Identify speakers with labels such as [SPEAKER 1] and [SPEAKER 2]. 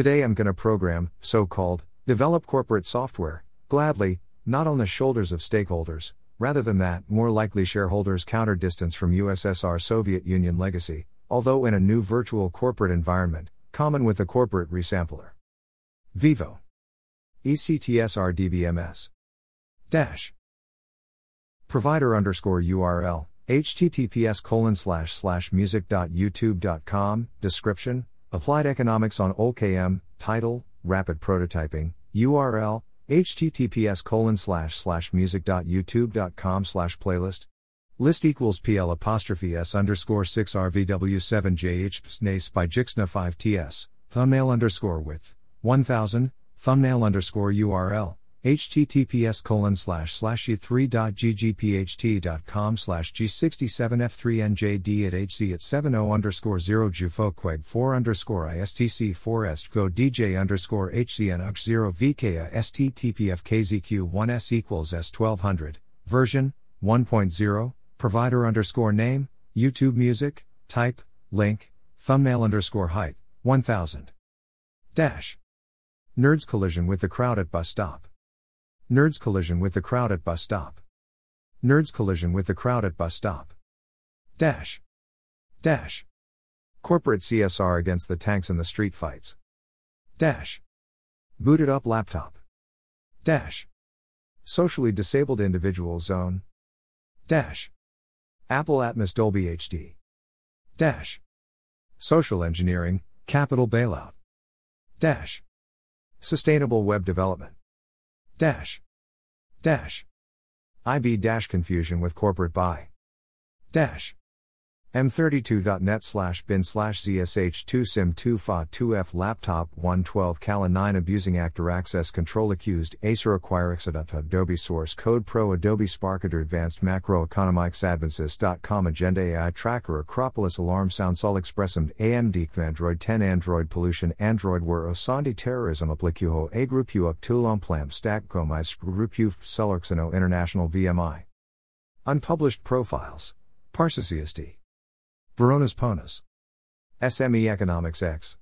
[SPEAKER 1] Today I'm gonna program, so called, develop corporate software, gladly, not on the shoulders of stakeholders, rather than that, more likely shareholders counter distance from USSR Soviet Union legacy, although in a new virtual corporate environment, common with the corporate resampler. Vivo. ECTSR DBMS. Dash. Provider underscore URL, https colon slash slash music.youtube.com, description, applied economics on OLKM, title, rapid prototyping, URL, https colon slash slash music.youtube.com slash playlist, List equals PL apostrophe S underscore 6 RVW7 JH by Jixna 5 TS, thumbnail underscore width, 1000, thumbnail underscore URL, https colon slash slash e3.ggpht.com slash g67f3njd at hc at 70 underscore 0 jufoqueg 4 underscore istc 4 est go dj underscore hcn ux 0 vka sttpfkzq1s equals s1200, version 1.0, provider underscore name, YouTube music, type, link, thumbnail underscore height, 1000. Dash. Nerds collision with the crowd at bus stop. Nerds collision with the crowd at bus stop. Nerds collision with the crowd at bus stop. Dash. Dash. Corporate CSR against the tanks in the street fights. Dash. Booted up laptop. Dash. Socially disabled individual zone. Dash. Apple Atmos Dolby HD. Dash. Social engineering, capital bailout. Dash. Sustainable web development. Dash. Dash. IB dash confusion with corporate buy. Dash. M32.net slash bin slash ZSH2 SIM 2 FA 2F laptop 112 Cala 9 abusing actor access control accused Acer acquire accident Adobe source code pro Adobe Spark advanced macroeconomics advances.com agenda AI tracker Acropolis alarm sound sol expressum AMD Android 10 Android pollution Android where Osandi terrorism applicuho a group u up tulon plam stack comais group u Selarxino international VMI. Unpublished profiles. Parsiciusd. Veronas Ponas. SME Economics X.